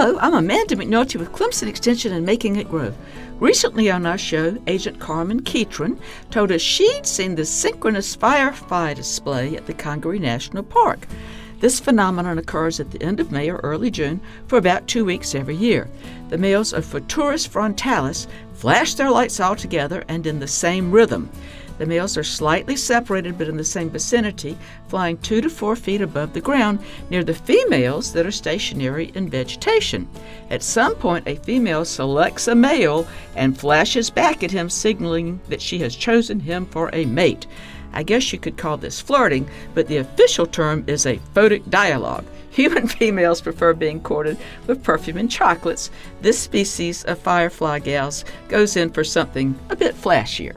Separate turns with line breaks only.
Hello, I'm Amanda McNulty with Clemson Extension and Making It Grow. Recently on our show, Agent Carmen Ketron told us she'd seen the synchronous firefly display at the Congaree National Park. This phenomenon occurs at the end of May or early June for about two weeks every year. The males of Photuris frontalis flash their lights all together and in the same rhythm. The males are slightly separated but in the same vicinity, flying two to four feet above the ground near the females that are stationary in vegetation. At some point, a female selects a male and flashes back at him, signaling that she has chosen him for a mate. I guess you could call this flirting, but the official term is a photic dialogue. Human females prefer being courted with perfume and chocolates. This species of firefly gals goes in for something a bit flashier.